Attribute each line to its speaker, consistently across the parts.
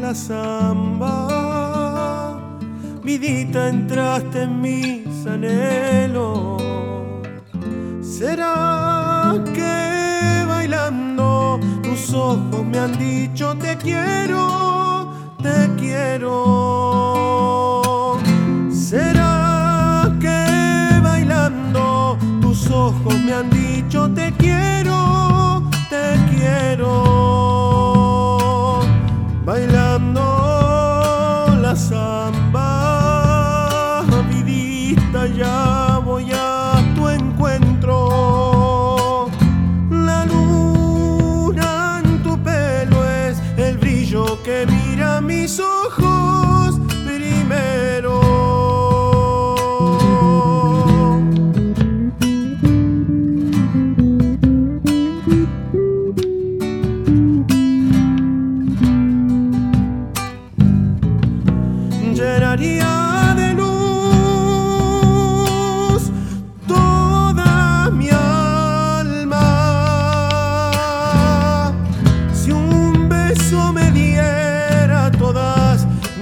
Speaker 1: la samba. Vidita, entraste en mis anhelos. ¿Será que bailando tus ojos me han dicho te quiero, te quiero? ¿Será que bailando tus ojos me han dicho te quiero,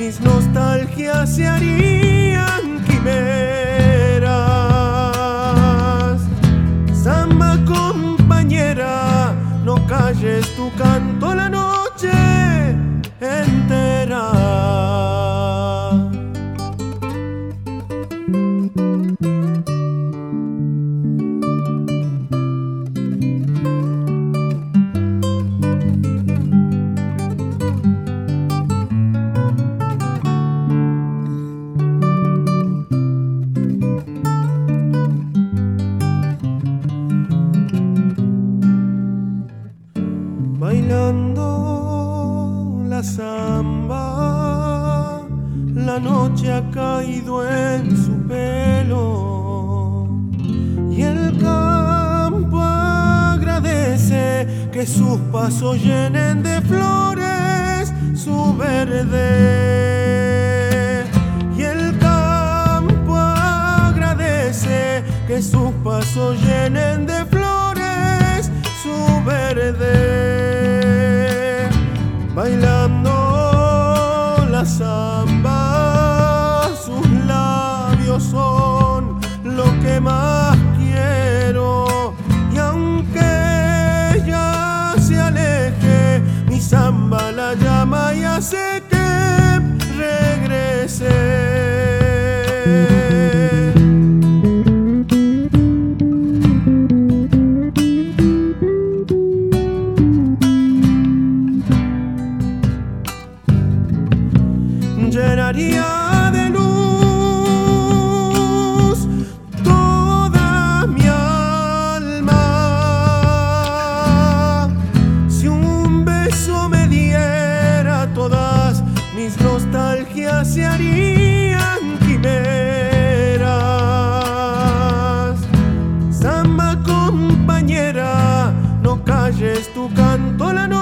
Speaker 1: mis nostalgias se harían quimeras. La la noche ha caído en su pelo y el campo agradece que sus pasos llenen de flores su verde y el campo agradece que sus pasos llenen de flores su verde. Bailando de luz toda mi alma. Si un beso me diera todas mis nostalgias se harían quimeras. Samba compañera, no calles tu canto la noche.